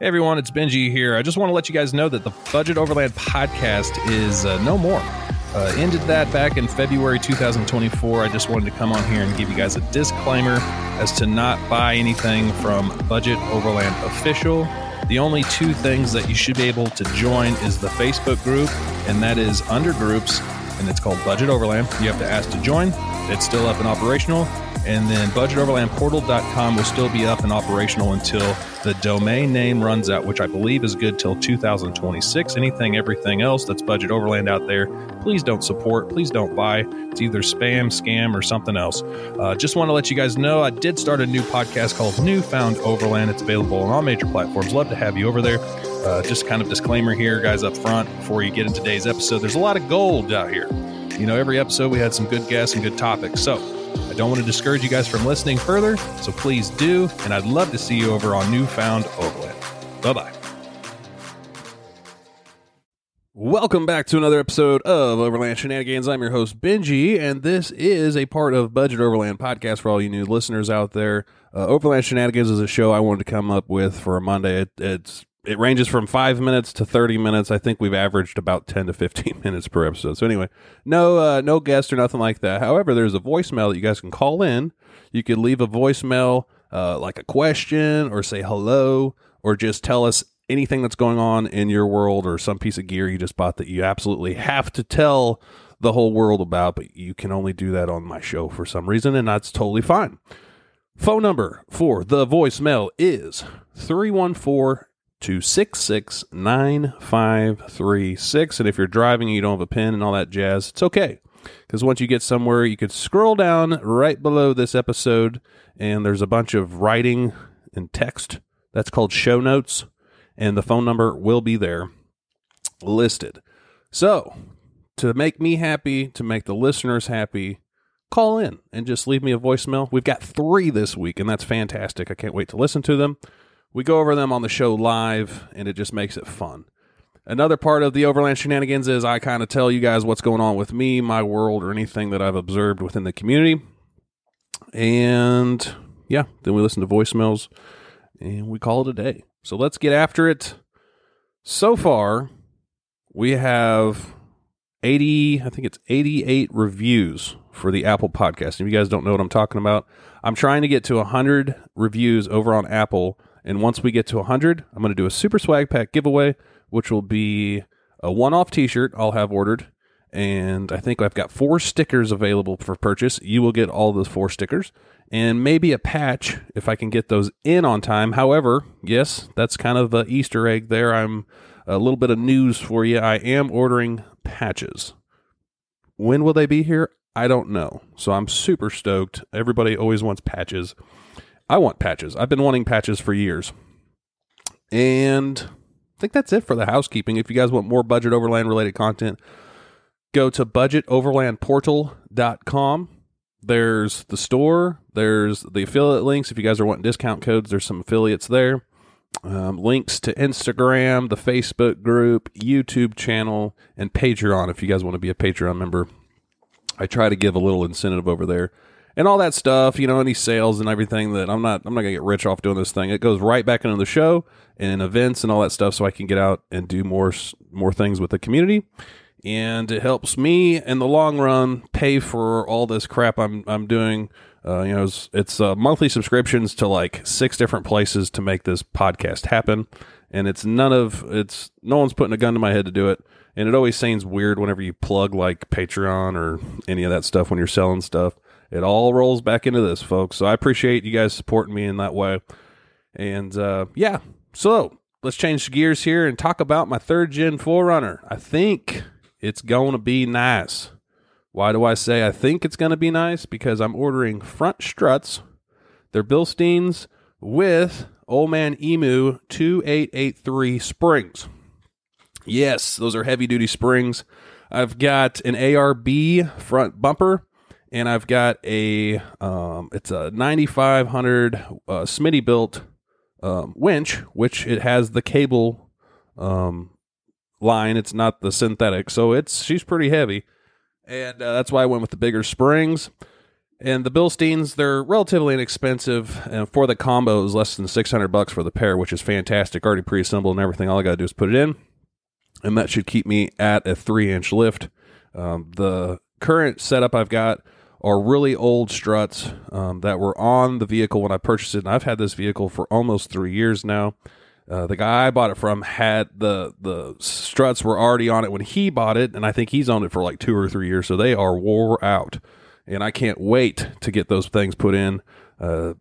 Hey everyone, it's Benji here. I just want to let you guys know that the Budget Overland podcast is uh, no more. Uh, ended that back in February 2024. I just wanted to come on here and give you guys a disclaimer as to not buy anything from Budget Overland Official. The only two things that you should be able to join is the Facebook group, and that is under groups, and it's called Budget Overland. You have to ask to join. It's still up and operational. And then budgetoverlandportal.com will still be up and operational until the domain name runs out, which I believe is good till 2026. Anything, everything else that's Budget Overland out there, please don't support. Please don't buy. It's either spam, scam, or something else. Uh, just want to let you guys know I did start a new podcast called Newfound Overland. It's available on all major platforms. Love to have you over there. Uh, just kind of disclaimer here, guys, up front before you get into today's episode. There's a lot of gold out here. You know, every episode we had some good guests and good topics. So, I don't want to discourage you guys from listening further, so please do, and I'd love to see you over on Newfound Overland. Bye bye. Welcome back to another episode of Overland Shenanigans. I'm your host, Benji, and this is a part of Budget Overland podcast for all you new listeners out there. Uh, Overland Shenanigans is a show I wanted to come up with for a Monday. It, it's it ranges from five minutes to 30 minutes. I think we've averaged about 10 to 15 minutes per episode. So anyway, no, uh, no guest or nothing like that. However, there's a voicemail that you guys can call in. You could leave a voicemail, uh, like a question or say hello, or just tell us anything that's going on in your world or some piece of gear you just bought that you absolutely have to tell the whole world about, but you can only do that on my show for some reason, and that's totally fine. Phone number for the voicemail is 314 266 9536. And if you're driving and you don't have a pen and all that jazz, it's okay. Because once you get somewhere, you could scroll down right below this episode, and there's a bunch of writing and text. That's called show notes, and the phone number will be there listed. So, to make me happy, to make the listeners happy, call in and just leave me a voicemail. We've got three this week, and that's fantastic. I can't wait to listen to them. We go over them on the show live, and it just makes it fun. Another part of the Overland Shenanigans is I kind of tell you guys what's going on with me, my world, or anything that I've observed within the community. And yeah, then we listen to voicemails and we call it a day. So let's get after it. So far, we have 80, I think it's 88 reviews for the Apple podcast. If you guys don't know what I'm talking about, I'm trying to get to 100 reviews over on Apple and once we get to 100, I'm going to do a super swag pack giveaway, which will be a one off t shirt I'll have ordered. And I think I've got four stickers available for purchase. You will get all those four stickers and maybe a patch if I can get those in on time. However, yes, that's kind of the Easter egg there. I'm a little bit of news for you. I am ordering patches. When will they be here? I don't know. So I'm super stoked. Everybody always wants patches. I want patches. I've been wanting patches for years. And I think that's it for the housekeeping. If you guys want more budget overland related content, go to budgetoverlandportal.com. There's the store, there's the affiliate links. If you guys are wanting discount codes, there's some affiliates there. Um, links to Instagram, the Facebook group, YouTube channel, and Patreon if you guys want to be a Patreon member. I try to give a little incentive over there and all that stuff, you know, any sales and everything that I'm not I'm not gonna get rich off doing this thing. It goes right back into the show and events and all that stuff, so I can get out and do more more things with the community, and it helps me in the long run pay for all this crap I'm I'm doing. Uh, you know, it's, it's uh, monthly subscriptions to like six different places to make this podcast happen, and it's none of it's no one's putting a gun to my head to do it. And it always seems weird whenever you plug like Patreon or any of that stuff when you're selling stuff it all rolls back into this, folks. So I appreciate you guys supporting me in that way. And uh, yeah, so let's change gears here and talk about my third gen 4Runner. I think it's going to be nice. Why do I say I think it's going to be nice? Because I'm ordering front struts. They're Bilsteins with Old Man Emu 2883 springs. Yes, those are heavy duty springs. I've got an ARB front bumper and I've got a um, it's a 9500 uh, Smittybilt um, winch, which it has the cable um, line. It's not the synthetic, so it's she's pretty heavy, and uh, that's why I went with the bigger springs. And the Bilsteins, they're relatively inexpensive, and for the combo, was less than six hundred bucks for the pair, which is fantastic. Already pre-assembled and everything. All I got to do is put it in, and that should keep me at a three-inch lift. Um, the current setup I've got are really old struts um, that were on the vehicle when I purchased it. And I've had this vehicle for almost three years now. Uh, the guy I bought it from had the the struts were already on it when he bought it, and I think he's owned it for like two or three years, so they are wore out. And I can't wait to get those things put in. Uh,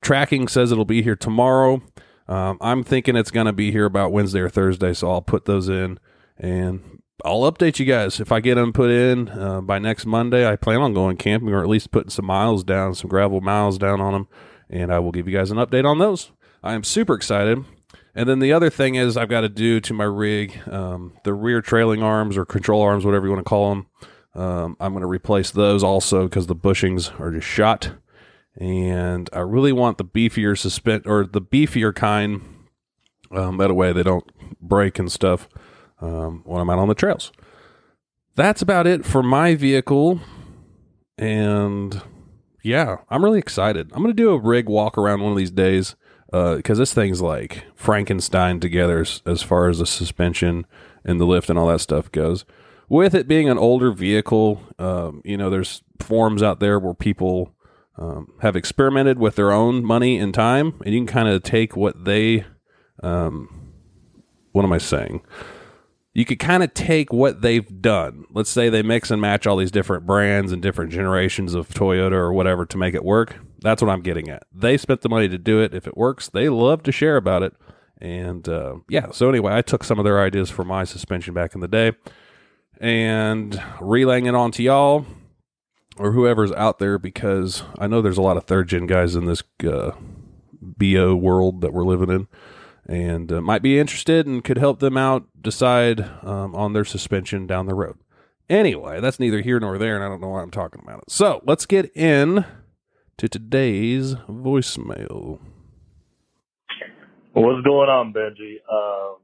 tracking says it'll be here tomorrow. Um, I'm thinking it's going to be here about Wednesday or Thursday, so I'll put those in and I'll update you guys if I get them put in uh, by next Monday. I plan on going camping or at least putting some miles down, some gravel miles down on them, and I will give you guys an update on those. I am super excited. And then the other thing is I've got to do to my rig um, the rear trailing arms or control arms, whatever you want to call them. Um, I'm going to replace those also because the bushings are just shot, and I really want the beefier suspend or the beefier kind. Um, that way they don't break and stuff um, when I'm out on the trails. That's about it for my vehicle, and yeah, I'm really excited. I'm going to do a rig walk around one of these days because uh, this thing's like Frankenstein together as, as, far as the suspension and the lift and all that stuff goes. With it being an older vehicle, um, you know, there's forums out there where people um, have experimented with their own money and time, and you can kind of take what they, um, what am I saying? You could kind of take what they've done. Let's say they mix and match all these different brands and different generations of Toyota or whatever to make it work that's what I'm getting at. They spent the money to do it. If it works, they love to share about it. And uh, yeah, so anyway, I took some of their ideas for my suspension back in the day and relaying it on to y'all or whoever's out there because I know there's a lot of third gen guys in this uh, BO world that we're living in and uh, might be interested and could help them out decide um, on their suspension down the road. Anyway, that's neither here nor there, and I don't know why I'm talking about it. So let's get in to today's voicemail. What's going on, Benji? Um,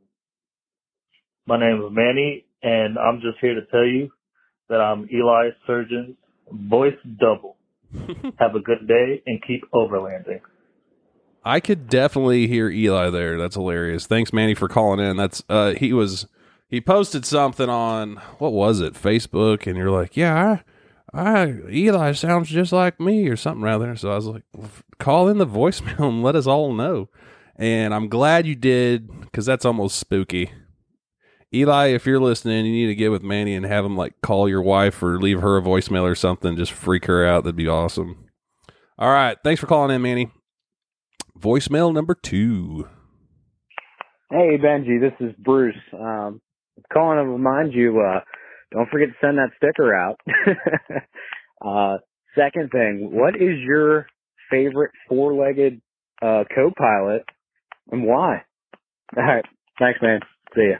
my name is Manny, and I'm just here to tell you that I'm Eli Surgeon's voice double. Have a good day and keep overlanding. I could definitely hear Eli there. That's hilarious. Thanks, Manny, for calling in. That's uh, he was he posted something on what was it, Facebook, and you're like, yeah, I, Eli sounds just like me or something rather. So I was like, call in the voicemail and let us all know. And I'm glad you did because that's almost spooky. Eli, if you're listening, you need to get with Manny and have him like call your wife or leave her a voicemail or something. Just freak her out. That'd be awesome. All right. Thanks for calling in, Manny. Voicemail number two. Hey, Benji. This is Bruce. Um, calling to remind you, uh, don't forget to send that sticker out. uh, second thing, what is your favorite four-legged uh, co-pilot and why? All right. Thanks, man. See ya.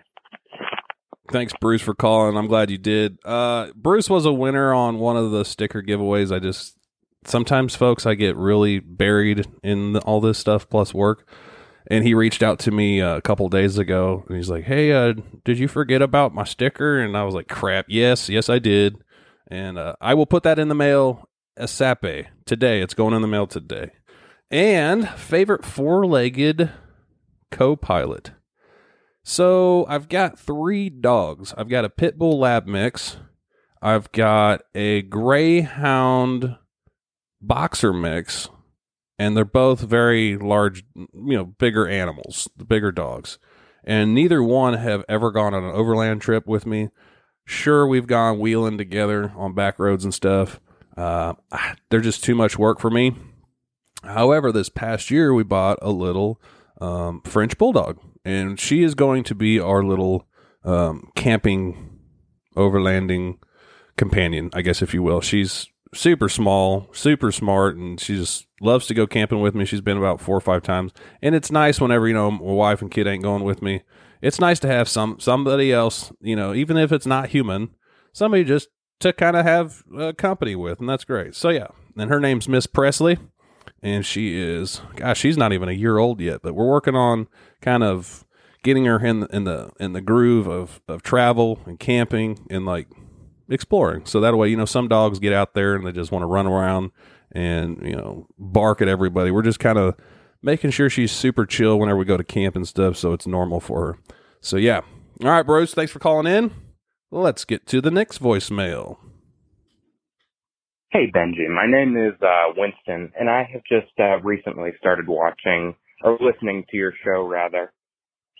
Thanks, Bruce, for calling. I'm glad you did. Uh, Bruce was a winner on one of the sticker giveaways. I just sometimes, folks, I get really buried in the, all this stuff plus work. And he reached out to me uh, a couple days ago and he's like hey uh, did you forget about my sticker? And i was like crap yes yes i did. And uh, i will put that in the mail asape today. It's going in the mail today. And favorite four-legged co-pilot. So i've got three dogs. I've got a pit bull lab mix. I've got a greyhound boxer mix and they're both very large, you know, bigger animals, the bigger dogs. And neither one have ever gone on an overland trip with me. Sure, we've gone wheeling together on back roads and stuff. Uh, they're just too much work for me. However, this past year we bought a little um, French bulldog, and she is going to be our little um, camping, overlanding companion, I guess, if you will. She's super small, super smart, and she just loves to go camping with me. She's been about four or five times, and it's nice whenever you know my wife and kid ain't going with me. It's nice to have some somebody else, you know, even if it's not human, somebody just to kind of have uh, company with, and that's great. So yeah, and her name's Miss Presley, and she is, gosh, she's not even a year old yet, but we're working on kind of getting her in the, in the in the groove of of travel and camping and like exploring. So that way, you know, some dogs get out there and they just want to run around and you know bark at everybody. We're just kind of making sure she's super chill whenever we go to camp and stuff, so it's normal for her. So yeah. All right, bros. Thanks for calling in. Let's get to the next voicemail. Hey, Benji. My name is uh, Winston, and I have just uh, recently started watching or listening to your show, rather.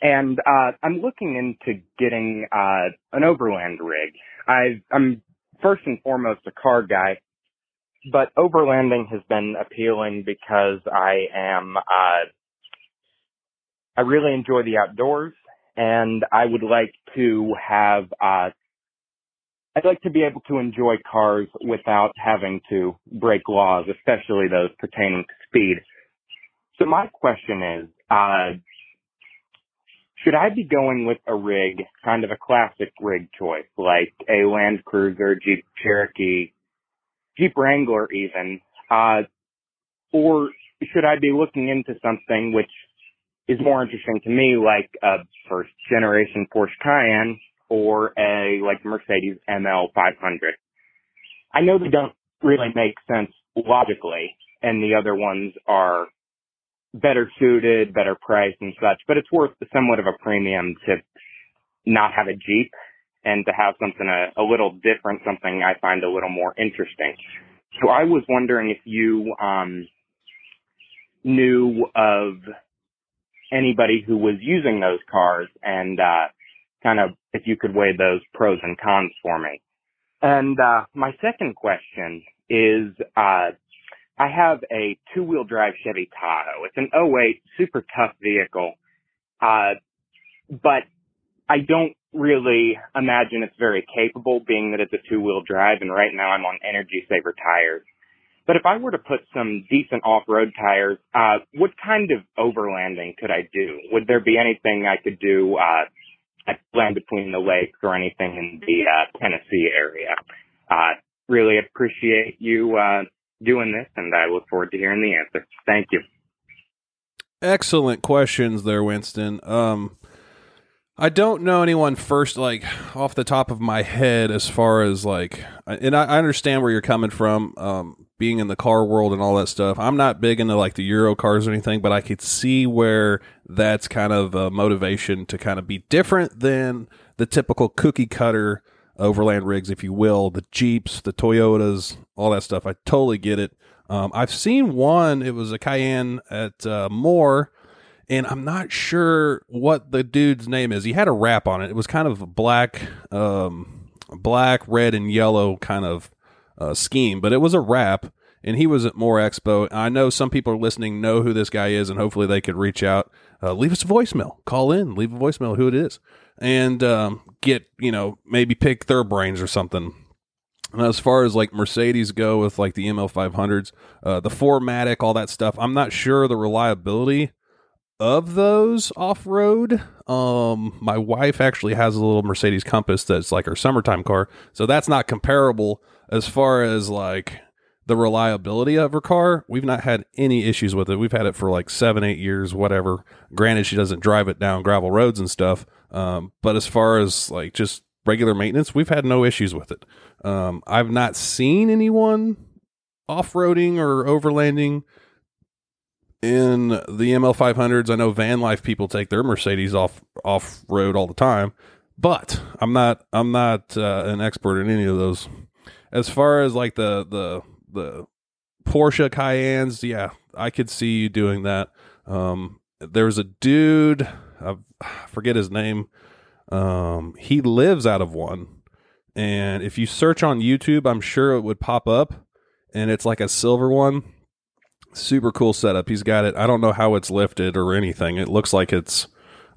And uh, I'm looking into getting uh, an overland rig. I, I'm first and foremost a car guy, but overlanding has been appealing because I am uh, I really enjoy the outdoors, and I would like to have uh, I'd like to be able to enjoy cars without having to break laws, especially those pertaining to speed. So my question is, uh, should I be going with a rig, kind of a classic rig choice, like a Land Cruiser, Jeep Cherokee, Jeep Wrangler even, uh, or should I be looking into something which is more interesting to me, like a first generation Porsche Cayenne or a like Mercedes ML 500. I know they don't really make sense logically, and the other ones are better suited, better priced and such, but it's worth somewhat of a premium to not have a Jeep and to have something a, a little different, something I find a little more interesting. So I was wondering if you um, knew of anybody who was using those cars and uh, kind of if you could weigh those pros and cons for me. And uh, my second question is, uh, I have a two-wheel drive Chevy Tahoe. It's an 08 super tough vehicle, uh, but I don't really imagine it's very capable, being that it's a two-wheel drive, and right now I'm on Energy Saver tires. But if I were to put some decent off-road tires, uh, what kind of overlanding could I do? Would there be anything I could do? Uh, land between the lakes or anything in the uh, Tennessee area. Uh, really appreciate you uh, doing this, and I look forward to hearing the answer. Thank you. Excellent questions there, Winston. Um, I don't know anyone first, like off the top of my head, as far as like, and I, I understand where you're coming from. Um, being in the car world and all that stuff. I'm not big into like the Euro cars or anything, but I could see where that's kind of a motivation to kind of be different than the typical cookie cutter overland rigs, if you will, the Jeeps, the Toyotas, all that stuff. I totally get it. Um, I've seen one, it was a Cayenne at uh, Moore, and I'm not sure what the dude's name is. He had a wrap on it. It was kind of a black, um, black, red, and yellow kind of uh, scheme, but it was a wrap, and he was at Moore Expo. I know some people are listening know who this guy is, and hopefully they could reach out, uh, leave us a voicemail, call in, leave a voicemail who it is, and um, get you know maybe pick their brains or something. And as far as like Mercedes go with like the ML 500s, uh, the 4MATIC, all that stuff, I'm not sure the reliability of those off road. Um, my wife actually has a little Mercedes Compass that's like her summertime car, so that's not comparable as far as like the reliability of her car, we've not had any issues with it. We've had it for like seven, eight years, whatever. Granted, she doesn't drive it down gravel roads and stuff. Um, but as far as like just regular maintenance, we've had no issues with it. Um, I've not seen anyone off roading or overlanding in the ML 500s. I know van life people take their Mercedes off off road all the time, but I'm not I'm not uh, an expert in any of those as far as like the the the Porsche Cayennes, yeah, I could see you doing that. Um, there's a dude, I forget his name. Um, he lives out of one, and if you search on YouTube, I'm sure it would pop up, and it's like a silver one. Super cool setup. He's got it. I don't know how it's lifted or anything. It looks like it's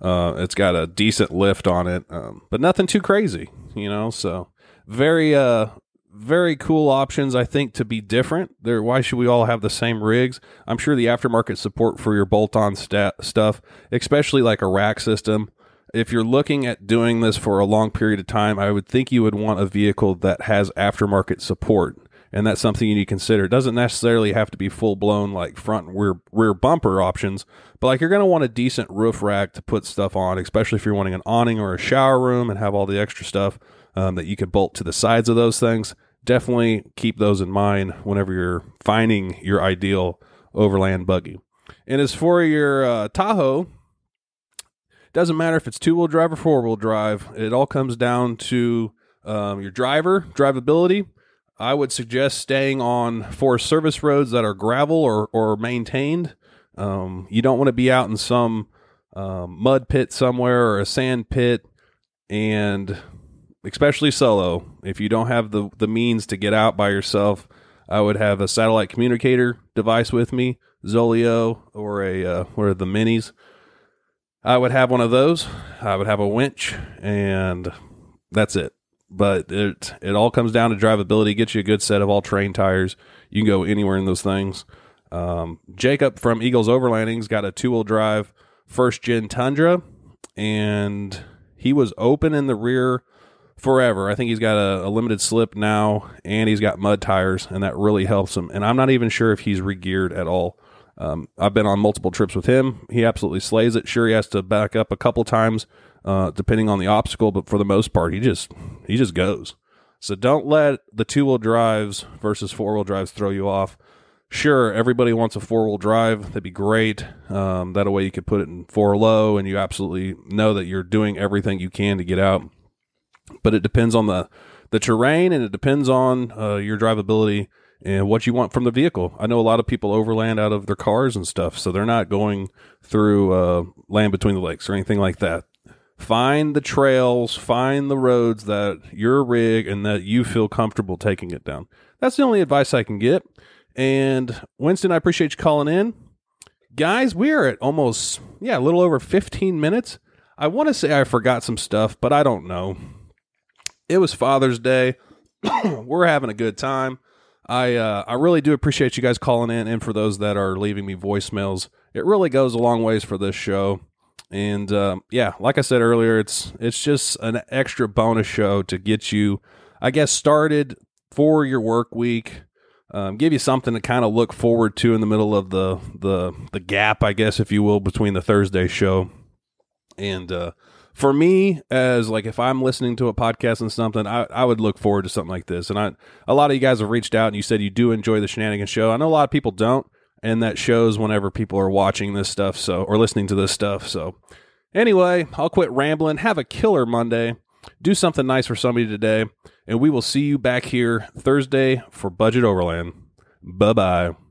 uh, it's got a decent lift on it, um, but nothing too crazy, you know. So very uh very cool options, I think, to be different. There, why should we all have the same rigs? I'm sure the aftermarket support for your bolt-on stuff, especially like a rack system. If you're looking at doing this for a long period of time, I would think you would want a vehicle that has aftermarket support. and that's something you need to consider. It doesn't necessarily have to be full blown like front and rear rear bumper options, but like you're going to want a decent roof rack to put stuff on, especially if you're wanting an awning or a shower room and have all the extra stuff um, that you could bolt to the sides of those things. Definitely keep those in mind whenever you're finding your ideal overland buggy. And as for your uh, Tahoe, doesn't matter if it's two wheel drive or four wheel drive. It all comes down to um, your driver drivability. I would suggest staying on forest service roads that are gravel or or maintained. Um, you don't want to be out in some um, mud pit somewhere or a sand pit, and especially solo. If you don't have the the means to get out by yourself, I would have a satellite communicator device with me, Zoleo or a uh, the minis. I would have one of those. I would have a winch, and that's it. But it it all comes down to drivability. Get you a good set of all terrain tires. You can go anywhere in those things. Um, Jacob from Eagles Overlanding's got a two wheel drive first gen Tundra, and he was open in the rear forever. I think he's got a, a, limited slip now, and he's got mud tires, and that really helps him. And I'm not even sure if he's regeared at all. Um, I've been on multiple trips with him. He absolutely slays it. Sure, he has to back up a couple times, uh, depending on the obstacle, but for the most part, he just he just goes. So don't let the two wheel drives versus four wheel drives throw you off. Sure, everybody wants a four wheel drive. That'd be great. Um, that way you could put it in four low, and you absolutely know that you're doing everything you can to get out. But it depends on the the terrain, and it depends on uh, your drivability and what you want from the vehicle. I know a lot of people overland out of their cars and stuff, so they're not going through uh, land between the lakes or anything like that. Find the trails, find the roads that your rig and that you feel comfortable taking it down. That's the only advice I can get. And Winston, I appreciate you calling in. Guys, we are at almost, yeah, a little over 15 minutes. I want to say I forgot some stuff, but I don't know. It was Father's Day. We're having a good time. I uh, I really do appreciate you guys calling in, and for those that are leaving me voicemails, it really goes a long ways for this show. And uh, yeah, like I said earlier, it's it's just an extra bonus show to get you, I guess, started for your work week. Um, give you something to kind of look forward to in the middle of the the the gap, I guess, if you will, between the Thursday show and uh, for me as like if i'm listening to a podcast and something I, I would look forward to something like this. And i a lot of you guys have reached out and you said you do enjoy the shenanigans show. I know a lot of people don't and that shows whenever people are watching this stuff so or listening to this stuff. So anyway i'll quit rambling. Have a killer monday. Do something nice for somebody today and we will see you back here thursday for budget overland. Bye bye